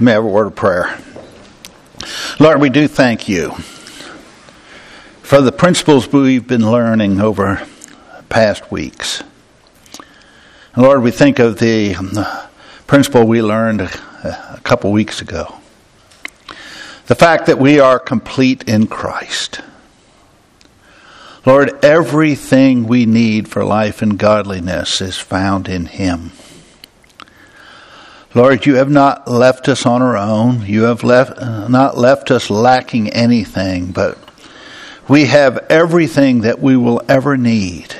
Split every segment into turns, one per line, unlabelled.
May I have a word of prayer. Lord, we do thank you for the principles we've been learning over past weeks. And Lord, we think of the um, principle we learned a couple weeks ago the fact that we are complete in Christ. Lord, everything we need for life and godliness is found in Him. Lord, you have not left us on our own. You have left, not left us lacking anything, but we have everything that we will ever need,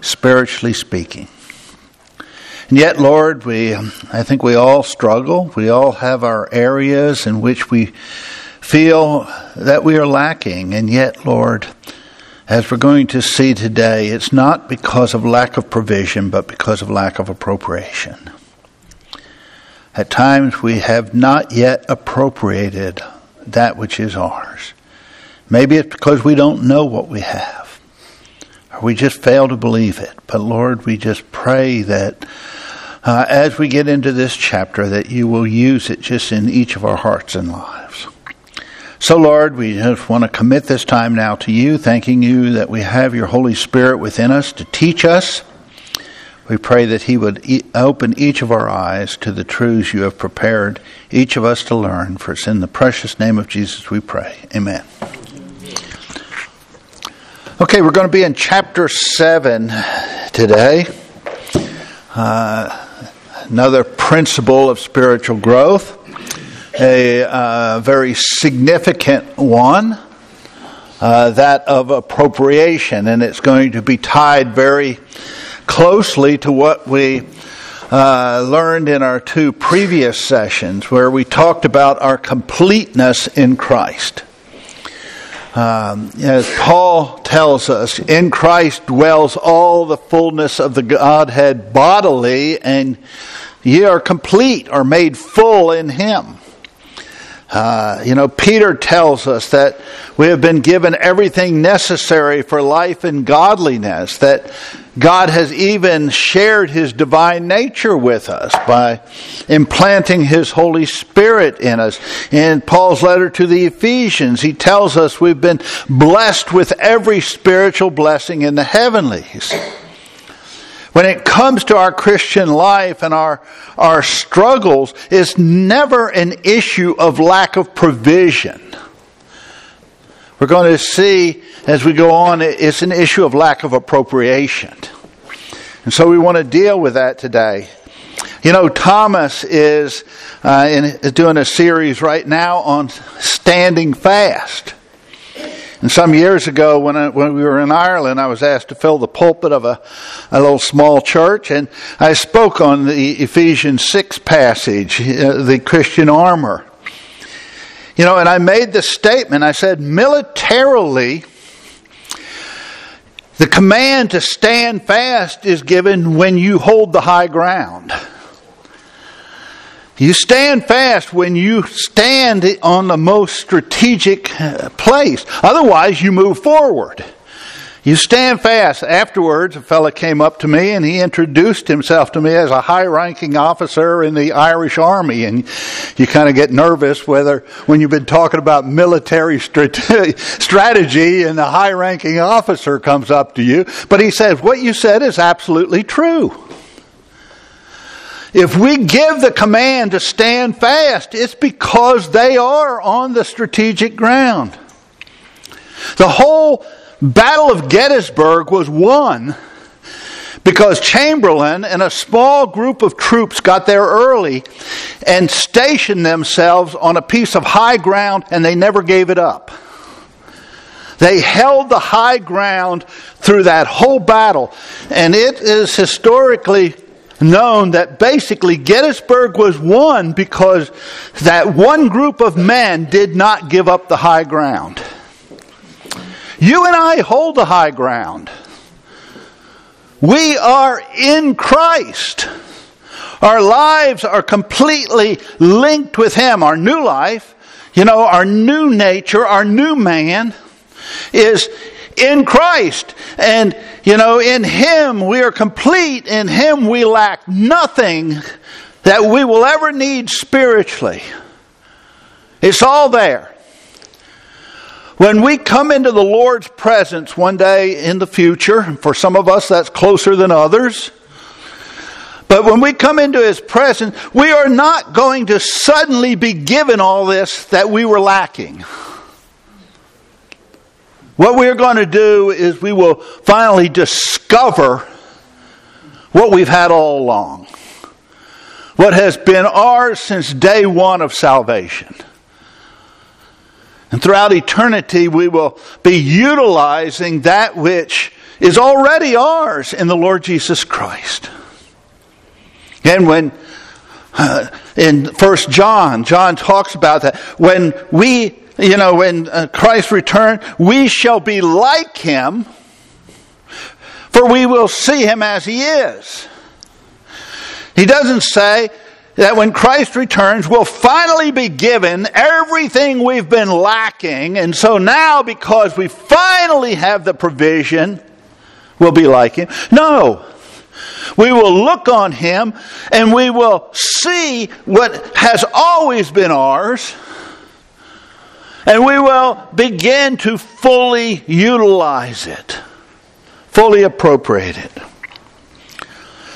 spiritually speaking. And yet, Lord, we, I think we all struggle. We all have our areas in which we feel that we are lacking. And yet, Lord, as we're going to see today, it's not because of lack of provision, but because of lack of appropriation. At times we have not yet appropriated that which is ours. Maybe it's because we don't know what we have, or we just fail to believe it. But Lord, we just pray that uh, as we get into this chapter, that you will use it just in each of our hearts and lives. So, Lord, we just want to commit this time now to you, thanking you that we have your Holy Spirit within us to teach us we pray that He would e- open each of our eyes to the truths you have prepared each of us to learn. For it's in the precious name of Jesus we pray. Amen. Okay, we're going to be in chapter 7 today. Uh, another principle of spiritual growth, a uh, very significant one. Uh, that of appropriation, and it's going to be tied very closely to what we uh, learned in our two previous sessions, where we talked about our completeness in Christ. Um, as Paul tells us, in Christ dwells all the fullness of the Godhead bodily, and ye are complete or made full in Him. Uh, you know, Peter tells us that we have been given everything necessary for life and godliness, that God has even shared his divine nature with us by implanting his Holy Spirit in us. In Paul's letter to the Ephesians, he tells us we've been blessed with every spiritual blessing in the heavenlies. When it comes to our Christian life and our, our struggles, it's never an issue of lack of provision. We're going to see as we go on, it's an issue of lack of appropriation. And so we want to deal with that today. You know, Thomas is, uh, in, is doing a series right now on standing fast. And some years ago, when, I, when we were in Ireland, I was asked to fill the pulpit of a, a little small church, and I spoke on the Ephesians 6 passage, uh, the Christian armor. You know, and I made the statement I said, militarily, the command to stand fast is given when you hold the high ground. You stand fast when you stand on the most strategic uh, place. Otherwise, you move forward. You stand fast. Afterwards, a fellow came up to me and he introduced himself to me as a high ranking officer in the Irish Army. And you kind of get nervous whether, when you've been talking about military strategy and a high ranking officer comes up to you. But he says, What you said is absolutely true. If we give the command to stand fast, it's because they are on the strategic ground. The whole Battle of Gettysburg was won because Chamberlain and a small group of troops got there early and stationed themselves on a piece of high ground and they never gave it up. They held the high ground through that whole battle, and it is historically known that basically Gettysburg was won because that one group of men did not give up the high ground. You and I hold the high ground. We are in Christ. Our lives are completely linked with Him. Our new life, you know, our new nature, our new man is in Christ. And, you know, in Him we are complete. In Him we lack nothing. that we will ever need spiritually. It's all there. When we come into the Lord's presence one day in the future, for some of us that's closer than others, but when we come into His presence, we are not going to suddenly be given all this that we were lacking. What we're going to do is we will finally discover what we've had all along what has been ours since day one of salvation. And throughout eternity, we will be utilizing that which is already ours in the Lord Jesus Christ. And when uh, in First John, John talks about that. When we, you know, when uh, Christ return, we shall be like him, for we will see him as he is. He doesn't say that when Christ returns, we'll finally be given everything we've been lacking. And so now, because we finally have the provision, we'll be like Him. No. We will look on Him and we will see what has always been ours. And we will begin to fully utilize it, fully appropriate it.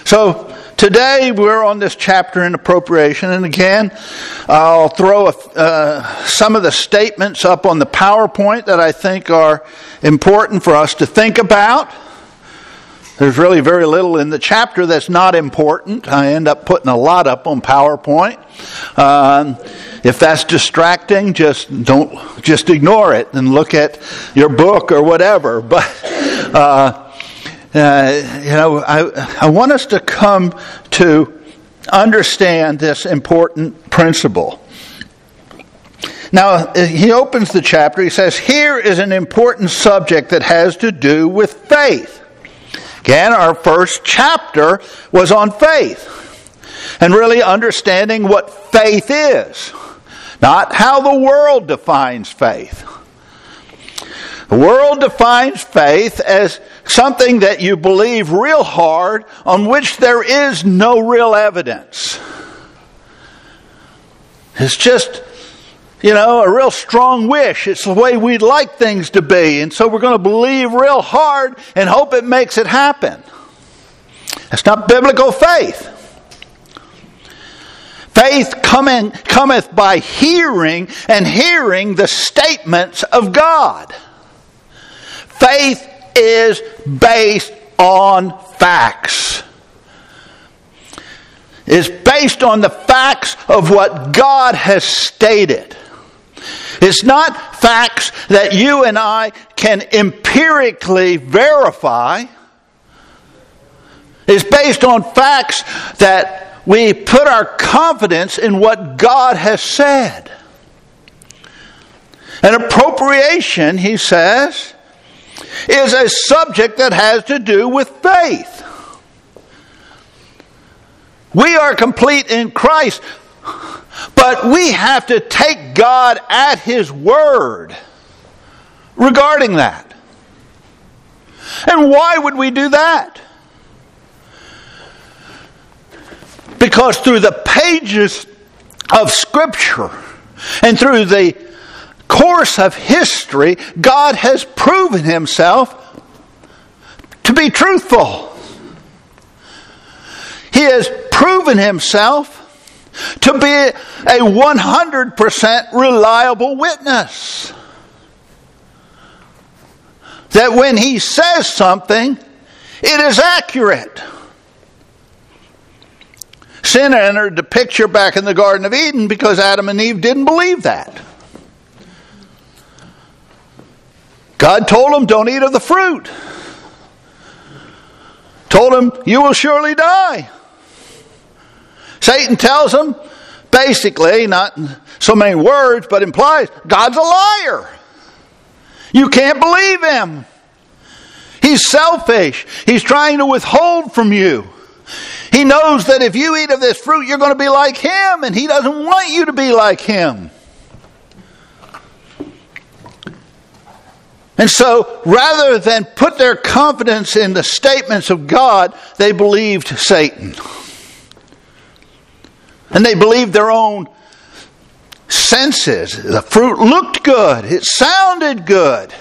So, Today we're on this chapter in appropriation, and again, I'll throw a, uh, some of the statements up on the PowerPoint that I think are important for us to think about. There's really very little in the chapter that's not important. I end up putting a lot up on PowerPoint. Um, if that's distracting, just don't just ignore it and look at your book or whatever. But uh, uh, you know, I, I want us to come to understand this important principle. Now, he opens the chapter. He says, Here is an important subject that has to do with faith. Again, our first chapter was on faith and really understanding what faith is, not how the world defines faith. The world defines faith as something that you believe real hard on which there is no real evidence. It's just, you know, a real strong wish. It's the way we'd like things to be. And so we're going to believe real hard and hope it makes it happen. That's not biblical faith. Faith coming, cometh by hearing and hearing the statements of God. Faith is based on facts. It's based on the facts of what God has stated. It's not facts that you and I can empirically verify. It's based on facts that we put our confidence in what God has said. An appropriation, he says, is a subject that has to do with faith. We are complete in Christ, but we have to take God at His word regarding that. And why would we do that? Because through the pages of Scripture and through the course of history, God has proven himself to be truthful. He has proven himself to be a 100% reliable witness. That when he says something, it is accurate. Sin entered the picture back in the Garden of Eden because Adam and Eve didn't believe that. God told them, don't eat of the fruit. Told them, you will surely die. Satan tells them, basically, not so many words, but implies, God's a liar. You can't believe him. He's selfish. He's trying to withhold from you. He knows that if you eat of this fruit, you're going to be like him, and he doesn't want you to be like him. And so, rather than put their confidence in the statements of God, they believed Satan. And they believed their own senses. The fruit looked good, it sounded good.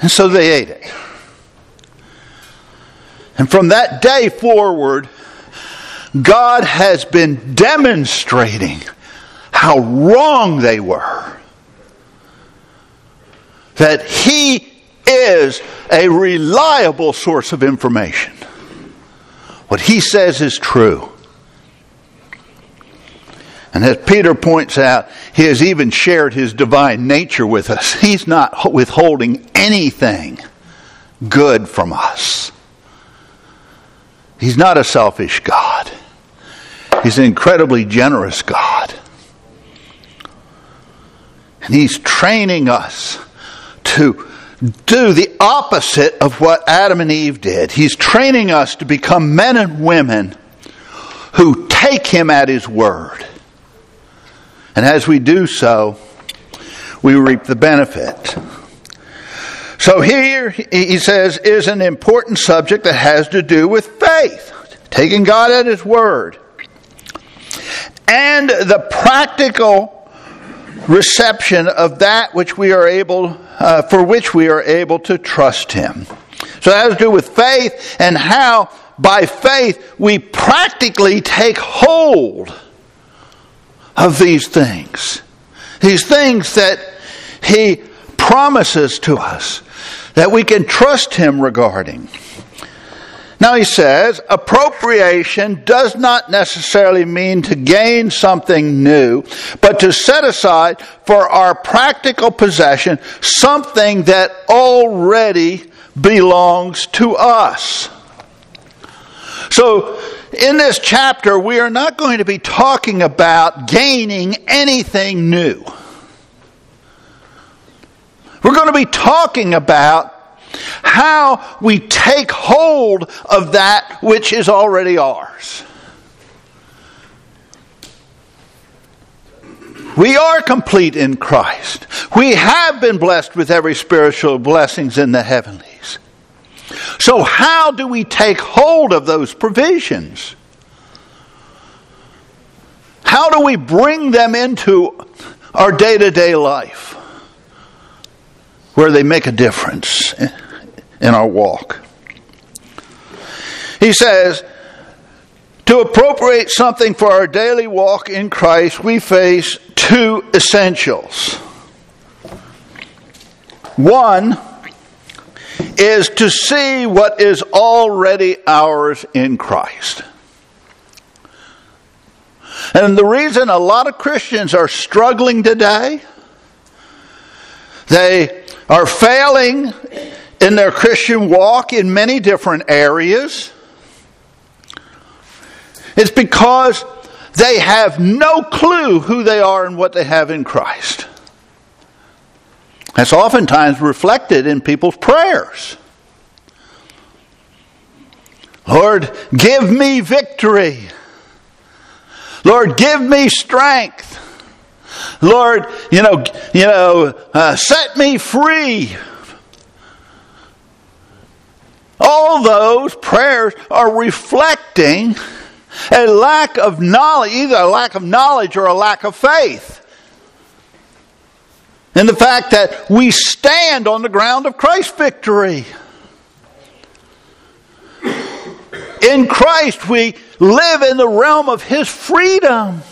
And so they ate it. And from that day forward, God has been demonstrating how wrong they were. That He is a reliable source of information. What He says is true. And as Peter points out, he has even shared his divine nature with us. He's not withholding anything good from us. He's not a selfish God. He's an incredibly generous God. And He's training us to do the opposite of what Adam and Eve did. He's training us to become men and women who take Him at His word. And as we do so, we reap the benefit. So here, he says, is an important subject that has to do with faith, taking God at His word, and the practical reception of that which we are able, uh, for which we are able to trust Him. So that has to do with faith and how, by faith, we practically take hold of these things. These things that He promises to us that we can trust Him regarding. Now he says, appropriation does not necessarily mean to gain something new, but to set aside for our practical possession something that already belongs to us. So in this chapter, we are not going to be talking about gaining anything new. We're going to be talking about how we take hold of that which is already ours. We are complete in Christ. We have been blessed with every spiritual blessings in the heavenlies. So, how do we take hold of those provisions? How do we bring them into our day to day life where they make a difference in our walk? He says, to appropriate something for our daily walk in Christ, we face two essentials. One, is to see what is already ours in Christ. And the reason a lot of Christians are struggling today, they are failing in their Christian walk in many different areas. It's because they have no clue who they are and what they have in Christ. That's oftentimes reflected in people's prayers. Lord, give me victory. Lord, give me strength. Lord, you know, you know, uh, set me free. All those prayers are reflecting a lack of knowledge, either a lack of knowledge or a lack of faith. And the fact that we stand on the ground of Christ's victory. In Christ, we live in the realm of His freedom.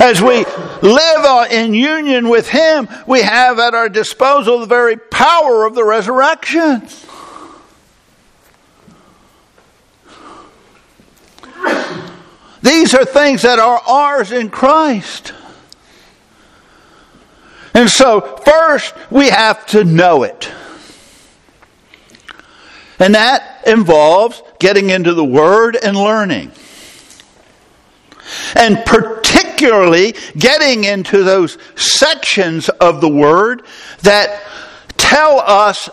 As we live uh, in union with Him, we have at our disposal the very power of the resurrection. These are things that are ours in Christ. And so, first, we have to know it. And that involves getting into the Word and learning. And particularly getting into those sections of the Word that tell us,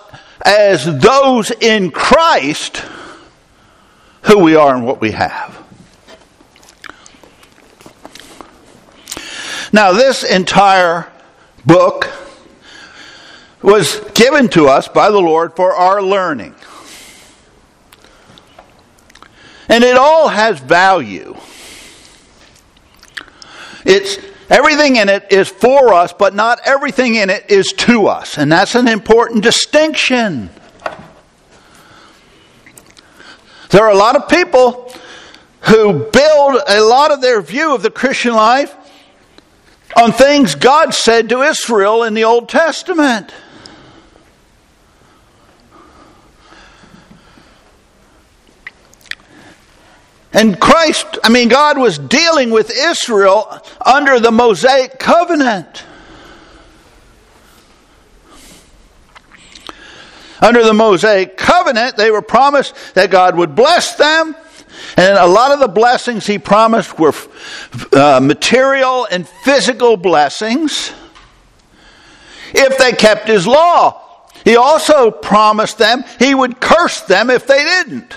as those in Christ, who we are and what we have. Now, this entire book was given to us by the Lord for our learning. And it all has value. It's everything in it is for us, but not everything in it is to us. And that's an important distinction. There are a lot of people who build a lot of their view of the Christian life on things God said to Israel in the Old Testament. And Christ, I mean, God was dealing with Israel under the Mosaic covenant. Under the Mosaic covenant, they were promised that God would bless them. And a lot of the blessings he promised were uh, material and physical blessings if they kept his law. He also promised them he would curse them if they didn't.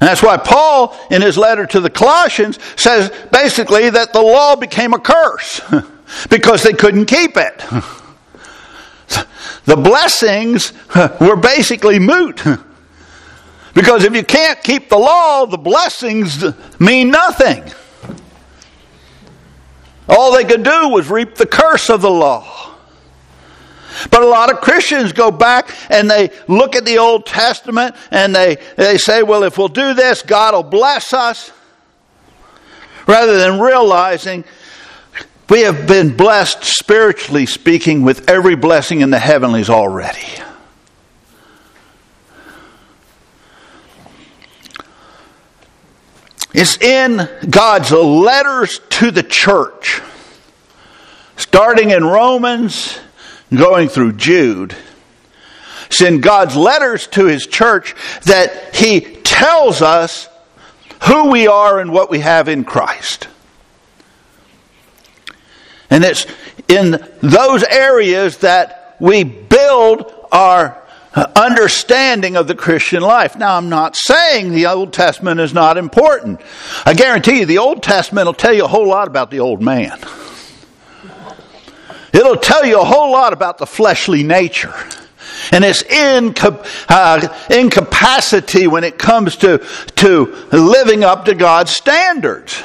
And that's why Paul, in his letter to the Colossians, says basically that the law became a curse because they couldn't keep it. The blessings were basically moot. Because if you can't keep the law, the blessings mean nothing. All they could do was reap the curse of the law. But a lot of Christians go back and they look at the Old Testament and they, they say, well, if we'll do this, God will bless us. Rather than realizing we have been blessed, spiritually speaking, with every blessing in the heavenlies already. It's in God's letters to the church, starting in Romans going through Jude. In God's letters to his church that he tells us who we are and what we have in Christ. And it's in those areas that we build our understanding of the Christian life. Now, I'm not saying the Old Testament is not important. I guarantee you, the Old Testament will tell you a whole lot about the old man. It'll tell you a whole lot about the fleshly nature and its inca- uh, incapacity when it comes to, to living up to God's standards.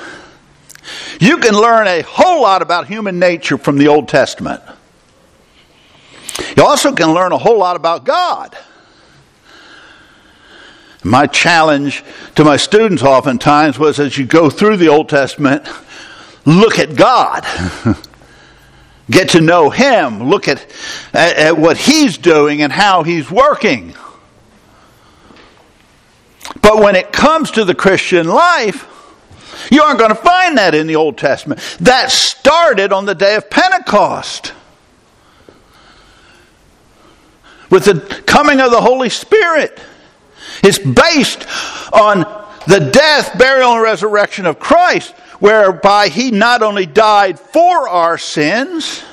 You can learn a whole lot about human nature from the Old Testament. You also can learn a whole lot about God. My challenge to my students oftentimes was as you go through the Old Testament, look at God. Get to know Him. Look at, at, at what He's doing and how He's working. But when it comes to the Christian life, you aren't going to find that in the Old Testament. That started on the day of Pentecost with the coming of the Holy Spirit. It's based on the death, burial, and resurrection of Christ whereby he not only died for our sins,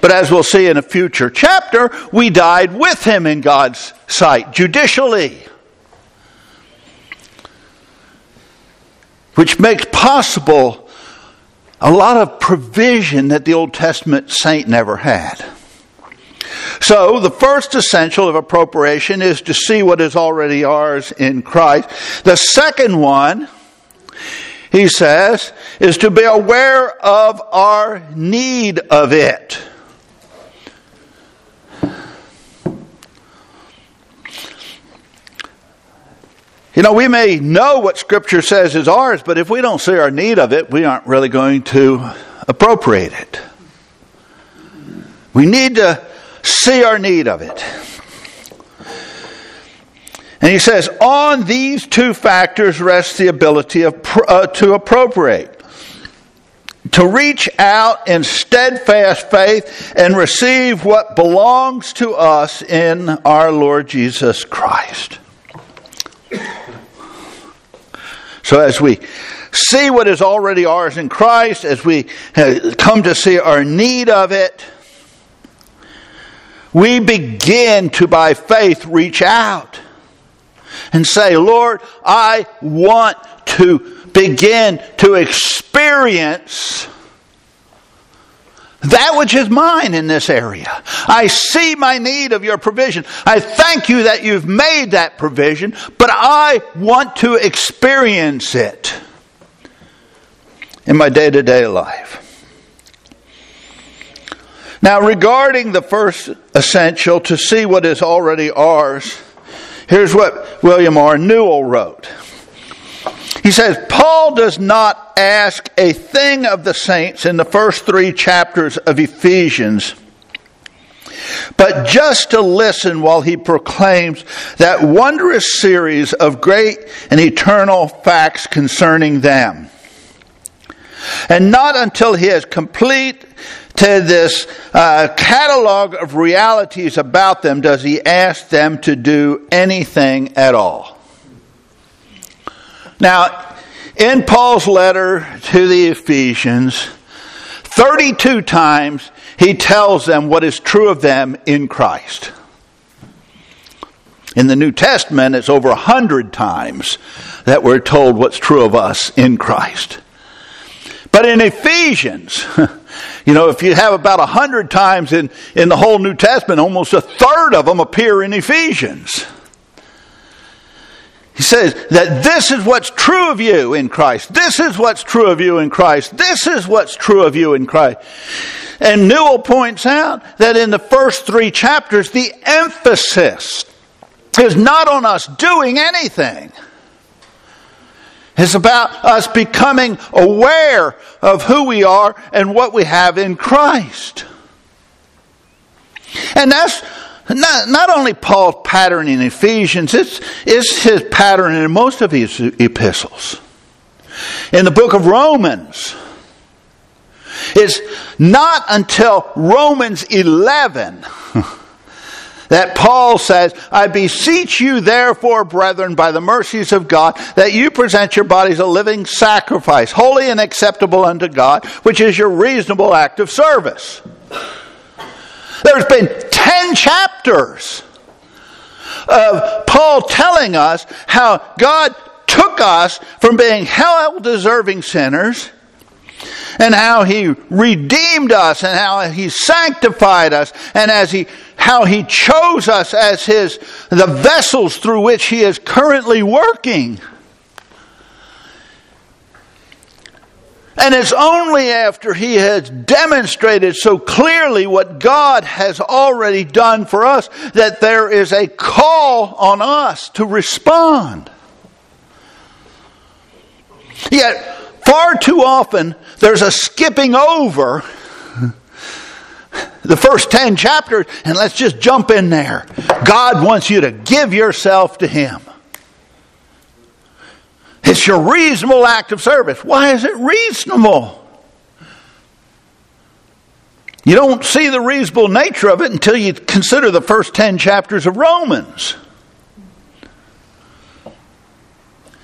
but as we'll see in a future chapter, we died with him in God's sight, judicially. Which makes possible a lot of provision that the Old Testament saint never had. So, the first essential of appropriation is to see what is already ours in Christ. The second one he says, is to be aware of our need of it. You know, we may know what Scripture says is ours, but if we don't see our need of it, we aren't really going to appropriate it. We need to see our need of it. And he says, on these two factors rests the ability of, uh, to appropriate, to reach out in steadfast faith and receive what belongs to us in our Lord Jesus Christ. So as we see what is already ours in Christ, as we come to see our need of it, we begin to, by faith, reach out and say, Lord, I want to begin to experience that which is mine in this area. I see my need of your provision. I thank you that you've made that provision, but I want to experience it in my day to day life. Now, regarding the first essential, to see what is already ours, here's what William R. Newell wrote. He says, Paul does not ask a thing of the saints in the first three chapters of Ephesians, but just to listen while he proclaims that wondrous series of great and eternal facts concerning them. And not until he has complete to this uh, catalog of realities about them does he ask them to do anything at all. Now, in Paul's letter to the Ephesians, 32 times he tells them what is true of them in Christ. In the New Testament, it's over a hundred times that we're told what's true of us in Christ. But in Ephesians, you know, if you have about a hundred times in, in the whole New Testament, almost a third of them appear in Ephesians. He says that this is what's true of you in Christ. This is what's true of you in Christ. This is what's true of you in Christ. And Newell points out that in the first three chapters, the emphasis is not on us doing anything. It's about us becoming aware of who we are and what we have in Christ. And that's not, not only Paul's pattern in Ephesians, it's, it's his pattern in most of his epistles. In the book of Romans, it's not until Romans 11 that Paul says, I beseech you, therefore, brethren, by the mercies of God, that you present your bodies a living sacrifice, holy and acceptable unto God, which is your reasonable act of service. There's been 10 chapters of Paul telling us how God took us from being hell deserving sinners and how he redeemed us and how he sanctified us and as he how he chose us as his the vessels through which he is currently working And it's only after he has demonstrated so clearly what God has already done for us that there is a call on us to respond. Yet, far too often, there's a skipping over the first 10 chapters and let's just jump in there. God wants you to give yourself to Him. It's your reasonable act of service. Why is it reasonable? You don't see the reasonable nature of it until you consider the first 10 chapters of Romans.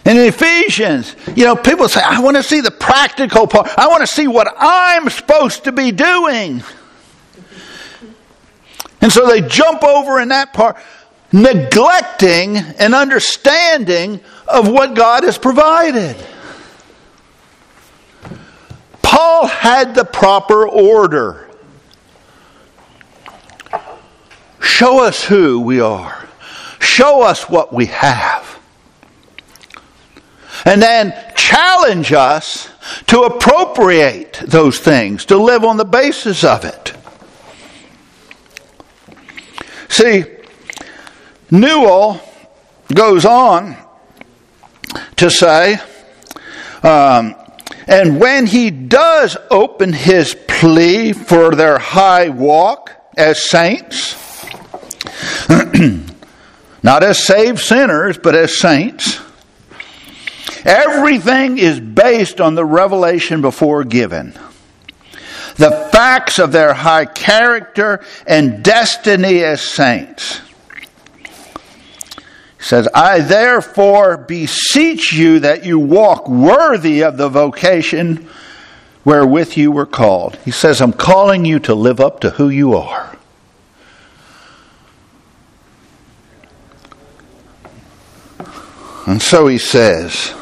In Ephesians, you know, people say, I want to see the practical part. I want to see what I'm supposed to be doing. And so they jump over in that part neglecting an understanding of what God has provided. Paul had the proper order. Show us who we are. Show us what we have. And then challenge us to appropriate those things, to live on the basis of it. See, Newell goes on to say, um, and when he does open his plea for their high walk as saints, not as saved sinners, but as saints, everything is based on the revelation before given. The facts of their high character and destiny as saints He says, I therefore beseech you that you walk worthy of the vocation wherewith you were called. He says, I'm calling you to live up to who you are. And so he says,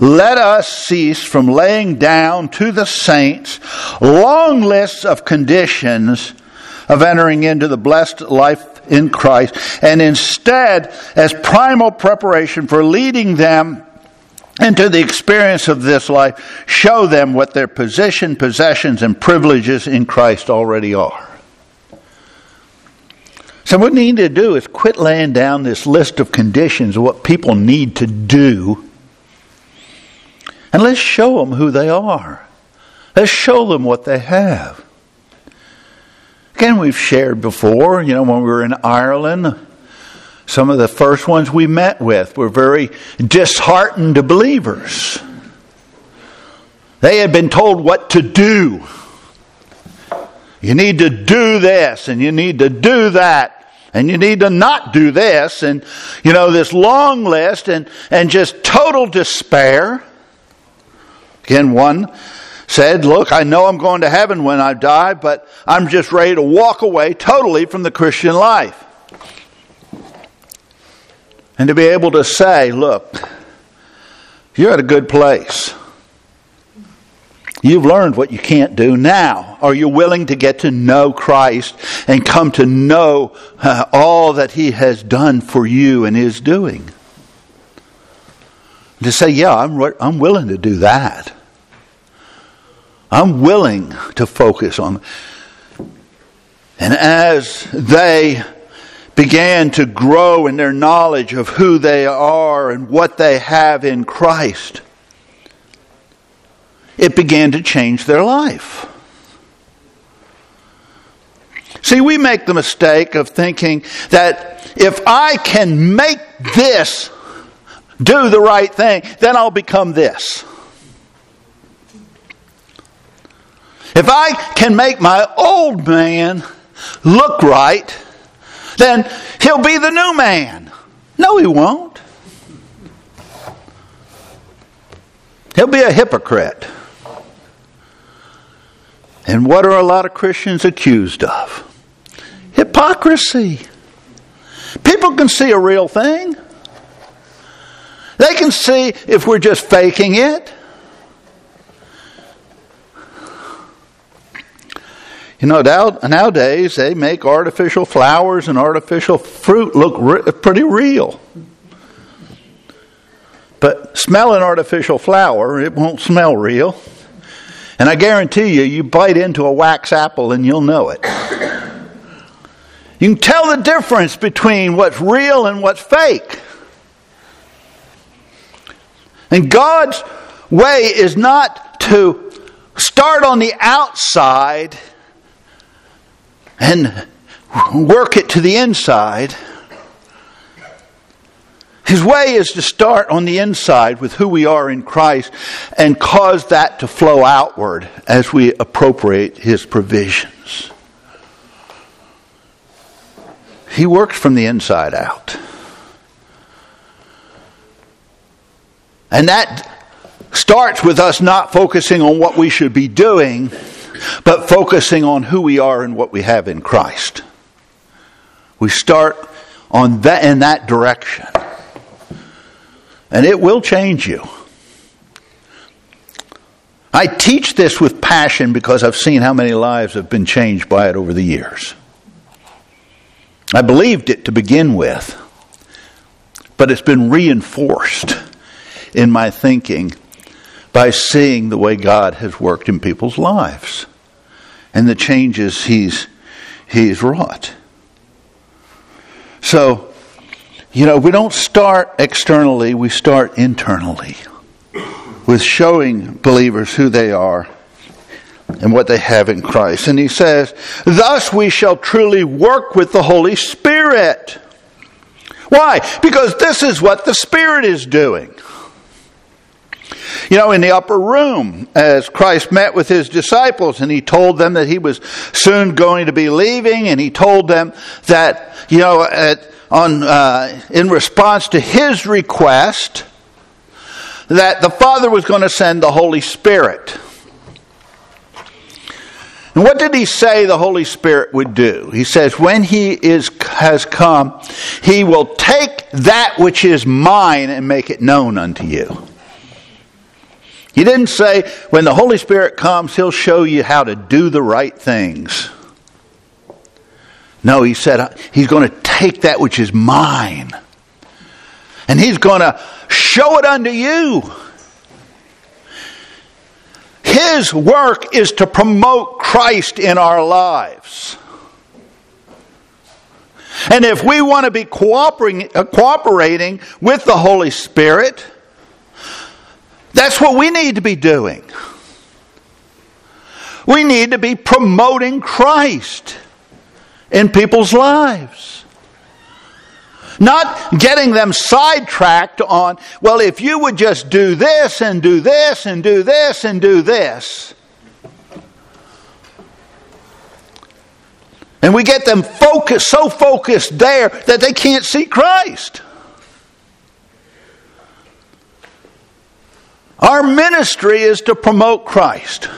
let us cease from laying down to the saints long lists of conditions of entering into the blessed life in Christ, and instead, as primal preparation for leading them into the experience of this life, show them what their position, possessions, and privileges in Christ already are. So, what we need to do is quit laying down this list of conditions of what people need to do, and let's show them who they are. Let's show them what they have. Again, we've shared before, you know, when we were in Ireland, some of the first ones we met with were very disheartened believers. They had been told what to do. You need to do this and you need to do that and you need to not do this and you know this long list and and just total despair. Again, one said, Look, I know I'm going to heaven when I die, but I'm just ready to walk away totally from the Christian life. And to be able to say, Look, you're at a good place. You've learned what you can't do. Now, are you willing to get to know Christ and come to know uh, all that He has done for you and is doing? To say, yeah, I'm, I'm willing to do that. I'm willing to focus on. And as they began to grow in their knowledge of who they are and what they have in Christ, it began to change their life. See, we make the mistake of thinking that if I can make this do the right thing, then I'll become this. If I can make my old man look right, then he'll be the new man. No, he won't. He'll be a hypocrite. And what are a lot of Christians accused of? Hypocrisy. People can see a real thing. They can see if we're just faking it. You know, nowadays they make artificial flowers and artificial fruit look re- pretty real. But smell an artificial flower, it won't smell real. And I guarantee you, you bite into a wax apple and you'll know it. You can tell the difference between what's real and what's fake. And God's way is not to start on the outside and work it to the inside. His way is to start on the inside with who we are in Christ and cause that to flow outward as we appropriate His provisions. He works from the inside out. And that starts with us not focusing on what we should be doing but focusing on who we are and what we have in Christ. We start on that in that direction. And it will change you. I teach this with passion because I've seen how many lives have been changed by it over the years. I believed it to begin with, but it's been reinforced in my thinking by seeing the way God has worked in people's lives and the changes He's, he's wrought. So, you know, we don't start externally, we start internally with showing believers who they are and what they have in Christ. And he says, Thus we shall truly work with the Holy Spirit. Why? Because this is what the Spirit is doing. You know, in the upper room, as Christ met with his disciples and he told them that he was soon going to be leaving, and he told them that, you know, at, on, uh, in response to his request, that the Father was going to send the Holy Spirit. And what did he say the Holy Spirit would do? He says, when he is, has come, he will take that which is mine and make it known unto you. He didn't say, when the Holy Spirit comes, He'll show you how to do the right things. No, He said, He's going to take that which is mine and He's going to show it unto you. His work is to promote Christ in our lives. And if we want to be cooperating, cooperating with the Holy Spirit, that's what we need to be doing. We need to be promoting Christ in people's lives. Not getting them sidetracked on, well, if you would just do this and do this and do this and do this. And we get them focused, so focused there that they can't see Christ. Our ministry is to promote Christ.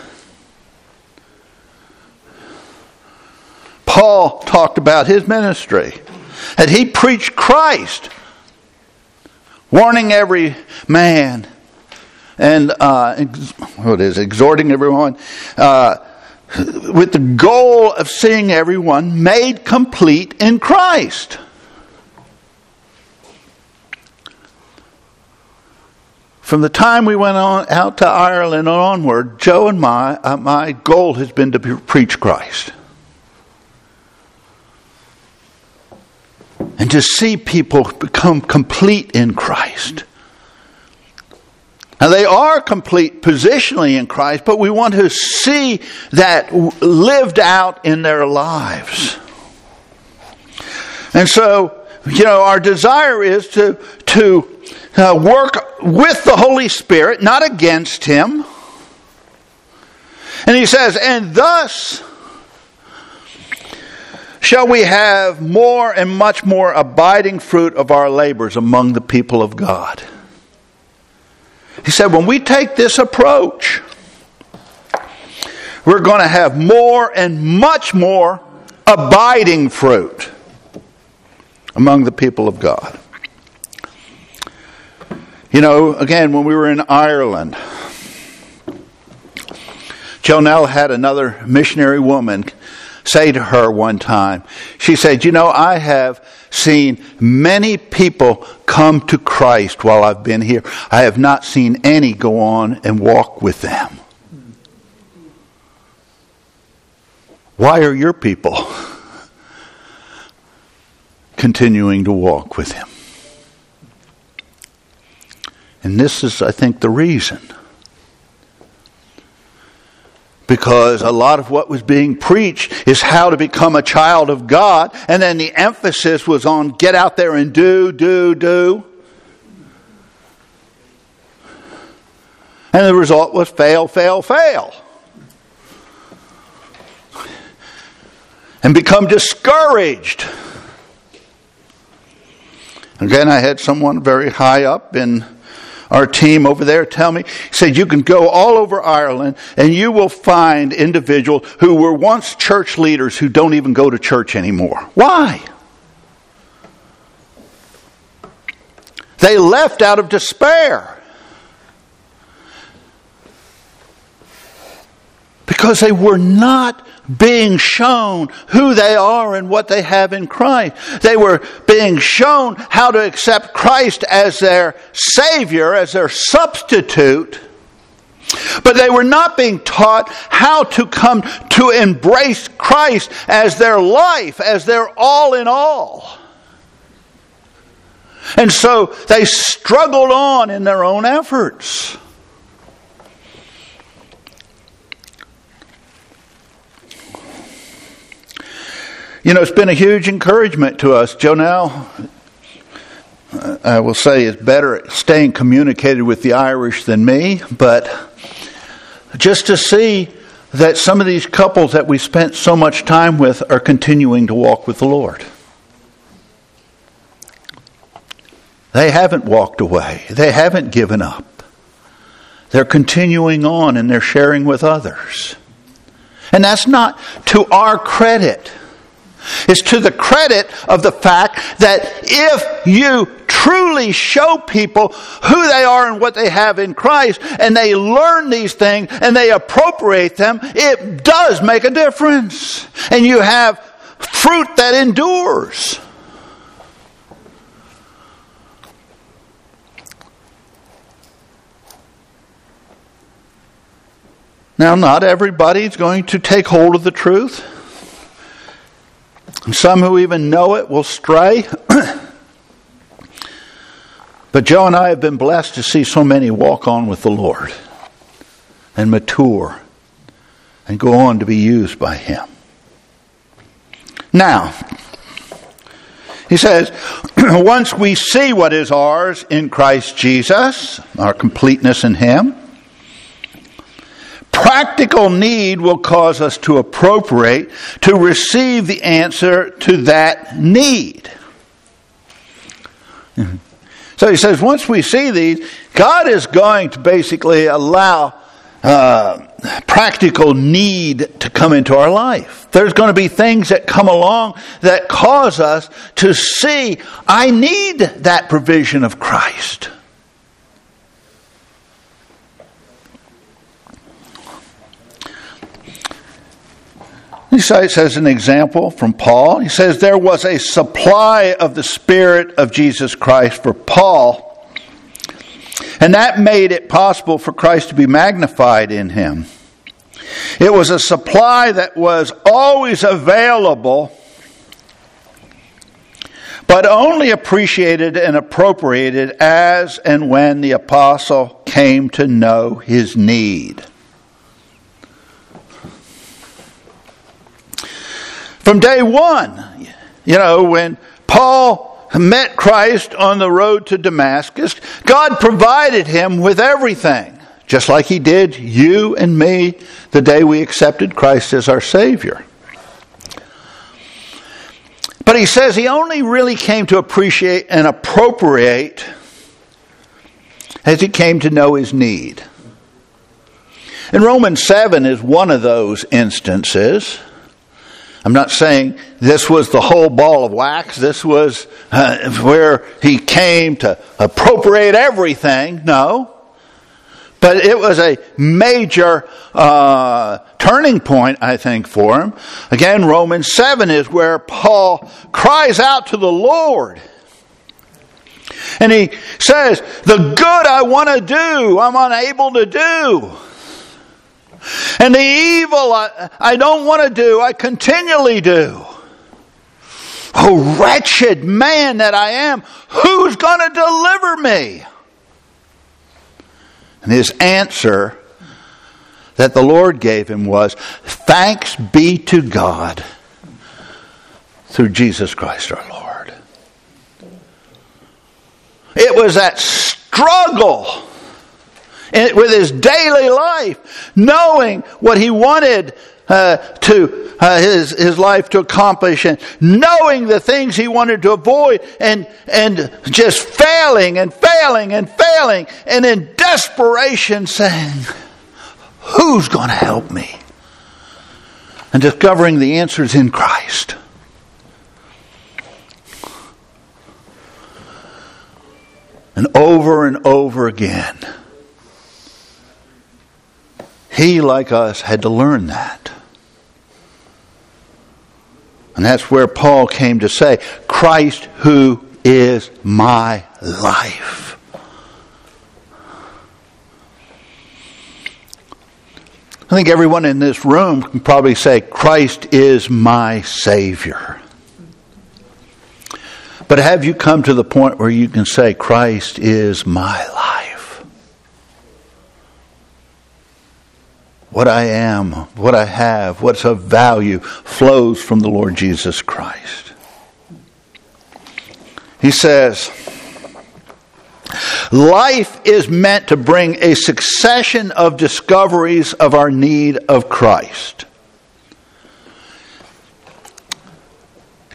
Paul talked about his ministry that he preached Christ, warning every man and uh, what is exhorting everyone uh, with the goal of seeing everyone made complete in Christ. From the time we went on out to Ireland onward, Joe and my uh, my goal has been to preach Christ. and to see people become complete in Christ. Now, they are complete positionally in Christ, but we want to see that lived out in their lives. And so, you know, our desire is to, to uh, work with the Holy Spirit, not against Him. And he says, and thus shall we have more and much more abiding fruit of our labors among the people of God. He said, when we take this approach, we're going to have more and much more abiding fruit among the people of God. You know, again, when we were in Ireland, Jonelle had another missionary woman say to her one time. She said, You know, I have seen many people come to Christ while I've been here. I have not seen any go on and walk with them. Why are your people continuing to walk with Him? And this is, I think, the reason because a lot of what was being preached is how to become a child of God, and then the emphasis was on get out there and do, do, do. And the result was fail, fail, fail. And become discouraged. Again, I had someone very high up in our team over there tell me, he said, you can go all over Ireland and you will find individuals who were once church leaders who don't even go to church anymore. Why? They left out of despair. Because they were not being shown who they are and what they have in Christ. They were being shown how to accept Christ as their Savior, as their substitute. But they were not being taught how to come to embrace Christ as their life, as their all in all. And so they struggled on in their own efforts. You know, it's been a huge encouragement to us. Jonelle, I will say, is better at staying communicated with the Irish than me, but just to see that some of these couples that we spent so much time with are continuing to walk with the Lord. They haven't walked away, they haven't given up. They're continuing on and they're sharing with others. And that's not to our credit is to the credit of the fact that if you truly show people who they are and what they have in Christ, and they learn these things and they appropriate them, it does make a difference. And you have fruit that endures. Now, not everybody's going to take hold of the truth. Some who even know it will stray. but Joe and I have been blessed to see so many walk on with the Lord and mature and go on to be used by Him. Now, he says, once we see what is ours in Christ Jesus, our completeness in Him, practical need will cause us to appropriate, to receive the answer to that need. So he says, once we see these, God is going to basically allow uh, practical need to come into our life. There's going to be things that come along that cause us to see, I need that provision of Christ. He cites as an example from Paul. He says there was a supply of the Spirit of Jesus Christ for Paul, and that made it possible for Christ to be magnified in him. It was a supply that was always available, but only appreciated and appropriated as and when the apostle came to know his need. From day one, you know, when Paul met Christ on the road to Damascus, God provided him with everything, just like he did you and me the day we accepted Christ as our Savior. But he says he only really came to appreciate and appropriate as he came to know his need. And Romans 7 is one of those instances. I'm not saying this was the whole ball of wax. This was uh, where he came to appropriate everything. No. But it was a major uh, turning point, I think, for him. Again, Romans 7 is where Paul cries out to the Lord. And he says, The good I want to do, I'm unable to do. And the evil I, I don't want to do, I continually do. Oh, wretched man that I am, who's going to deliver me? And his answer that the Lord gave him was Thanks be to God through Jesus Christ our Lord. It was that struggle with his daily life, knowing what he wanted uh, to uh, his his life to accomplish, and knowing the things he wanted to avoid, and and just failing and failing and failing, and in desperation saying, "Who's going to help me?" And discovering the answers in Christ. And over and over again he, like us, had to learn that. And that's where Paul came to say, Christ who is my life. I think everyone in this room can probably say, Christ is my Savior. But have you come to the point where you can say, Christ is my life? What I am, what I have, what's of value flows from the Lord Jesus Christ. He says, Life is meant to bring a succession of discoveries of our need of Christ.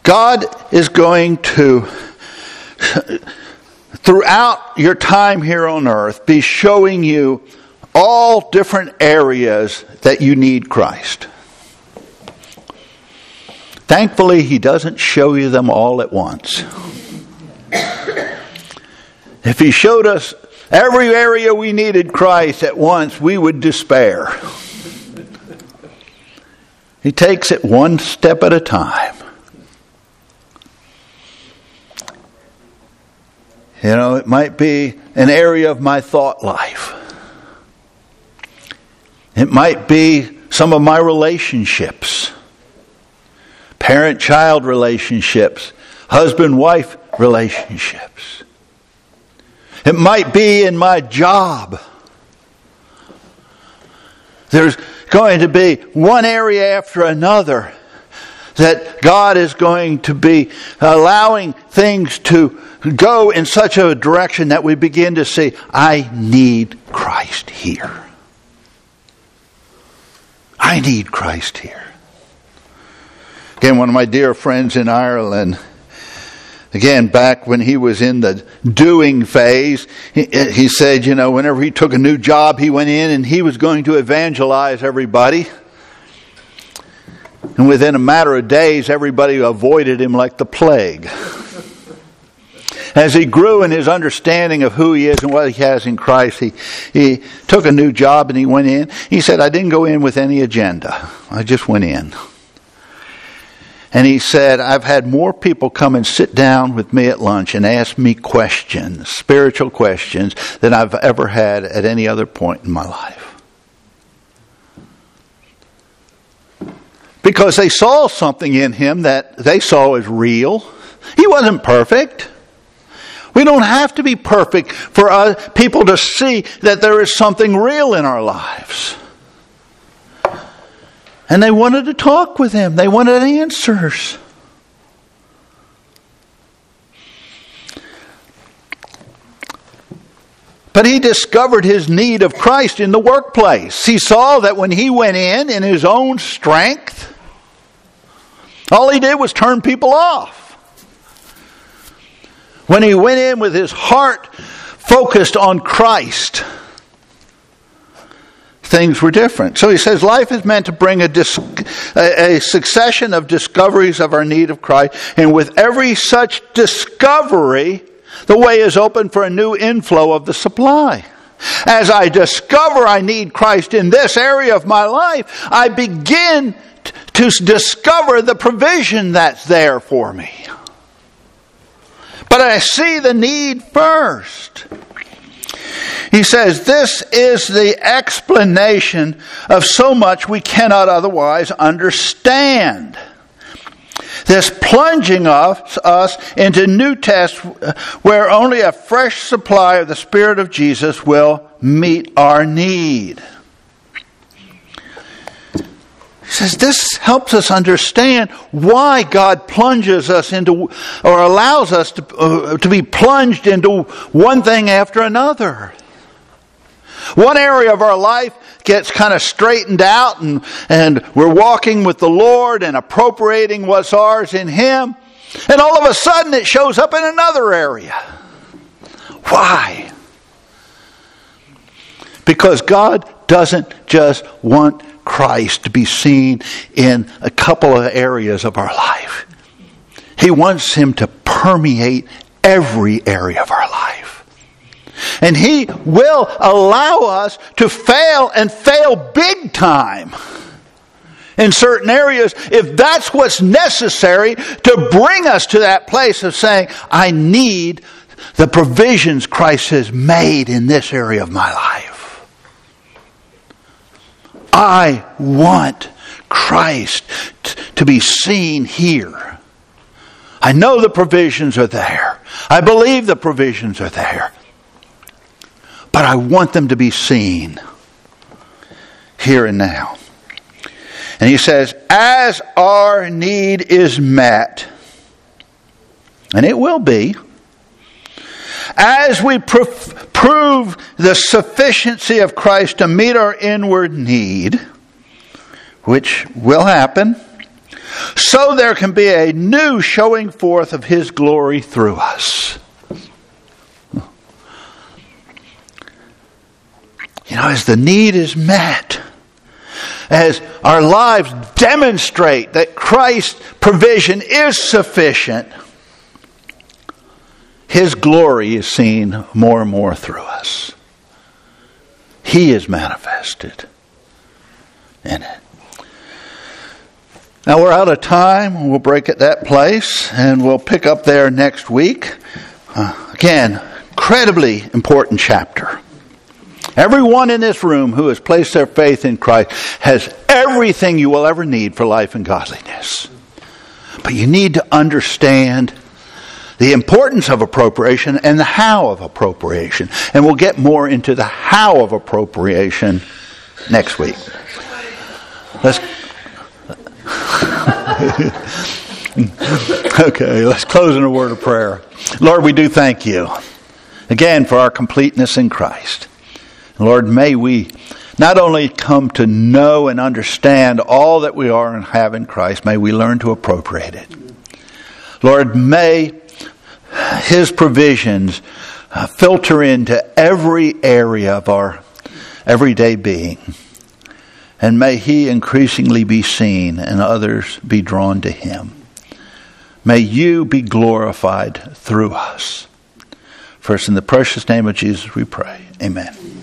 God is going to, throughout your time here on earth, be showing you all different areas that you need Christ. Thankfully, He doesn't show you them all at once. If He showed us every area we needed Christ at once, we would despair. He takes it one step at a time. You know, it might be an area of my thought life. It might be some of my relationships parent child relationships, husband wife relationships. It might be in my job. There's going to be one area after another that God is going to be allowing things to go in such a direction that we begin to see, I need Christ here. I need Christ here. Again, one of my dear friends in Ireland, again, back when he was in the doing phase, he, he, said, you know, whenever he took a new job, he went in and he was going to evangelize everybody. And within a matter of days, everybody avoided him like the plague. As he grew in his understanding of who he is and what he has in Christ, he, he took a new job and he went in. He said, I didn't go in with any agenda. I just went in. And he said, I've had more people come and sit down with me at lunch and ask me questions, spiritual questions, than I've ever had at any other point in my life. Because they saw something in him that they saw as real. He wasn't perfect. We don't have to be perfect for us, people to see that there is something real in our lives. And they wanted to talk with him, they wanted answers. But he discovered his need of Christ in the workplace. He saw that when he went in in his own strength, all he did was turn people off. When he went in with his heart focused on Christ, things were different. So he says life is meant to bring a, dis- a, succession of discoveries of our need of Christ, and with every such discovery, the way is open for a new inflow of the supply. As I discover I need Christ in this area of my life, I begin to discover the provision that's there for me. But I see the need first. He says, This is the explanation of so much we cannot otherwise understand. This plunging of us into new tests where only a fresh supply of the Spirit of Jesus will meet our need. He says this helps us understand why God plunges us into, or allows us to, uh, to be plunged into one thing after another. One area of our life gets kind of straightened out and, and we're walking with the Lord and appropriating what's ours in Him. And all of a sudden it shows up in another area. Why? Because God doesn't just want Christ to be seen in a couple of areas of our life. He wants Him to permeate every area of our life. And He will allow us to fail and fail big time in certain areas if that's what's necessary to bring us to that place of saying, I need the provisions Christ has made in this area of my life. I want Christ t- to be seen here. I know the provisions are there. I believe the provisions are there. But I want them to be seen here and now. And he says, as our need is met, and it will be, as we pr- prove the sufficiency of Christ to meet our inward need, which will happen, so there can be a new showing forth of His glory through us. You know, as the need is met, as our lives demonstrate that Christ's provision is sufficient, His glory is seen more and more through us. He is manifested in it. Now we're out of time. We'll break at that place and we'll pick up there next week. Uh, again, incredibly important chapter. Everyone in this room who has placed their faith in Christ has everything you will ever need for life and godliness. But you need to understand the importance of appropriation and the how of appropriation. And we'll get more into the how of appropriation next week. Let's. okay, let's close in a word of prayer. Lord, we do thank you again for our completeness in Christ. Lord, may we not only come to know and understand all that we are and have in Christ, may we learn to appropriate it. Lord, may His provisions uh, filter into every area of our everyday being. And may He increasingly be seen and others be drawn to Him. May you be glorified through us. First, in the precious name of Jesus, we pray. Amen.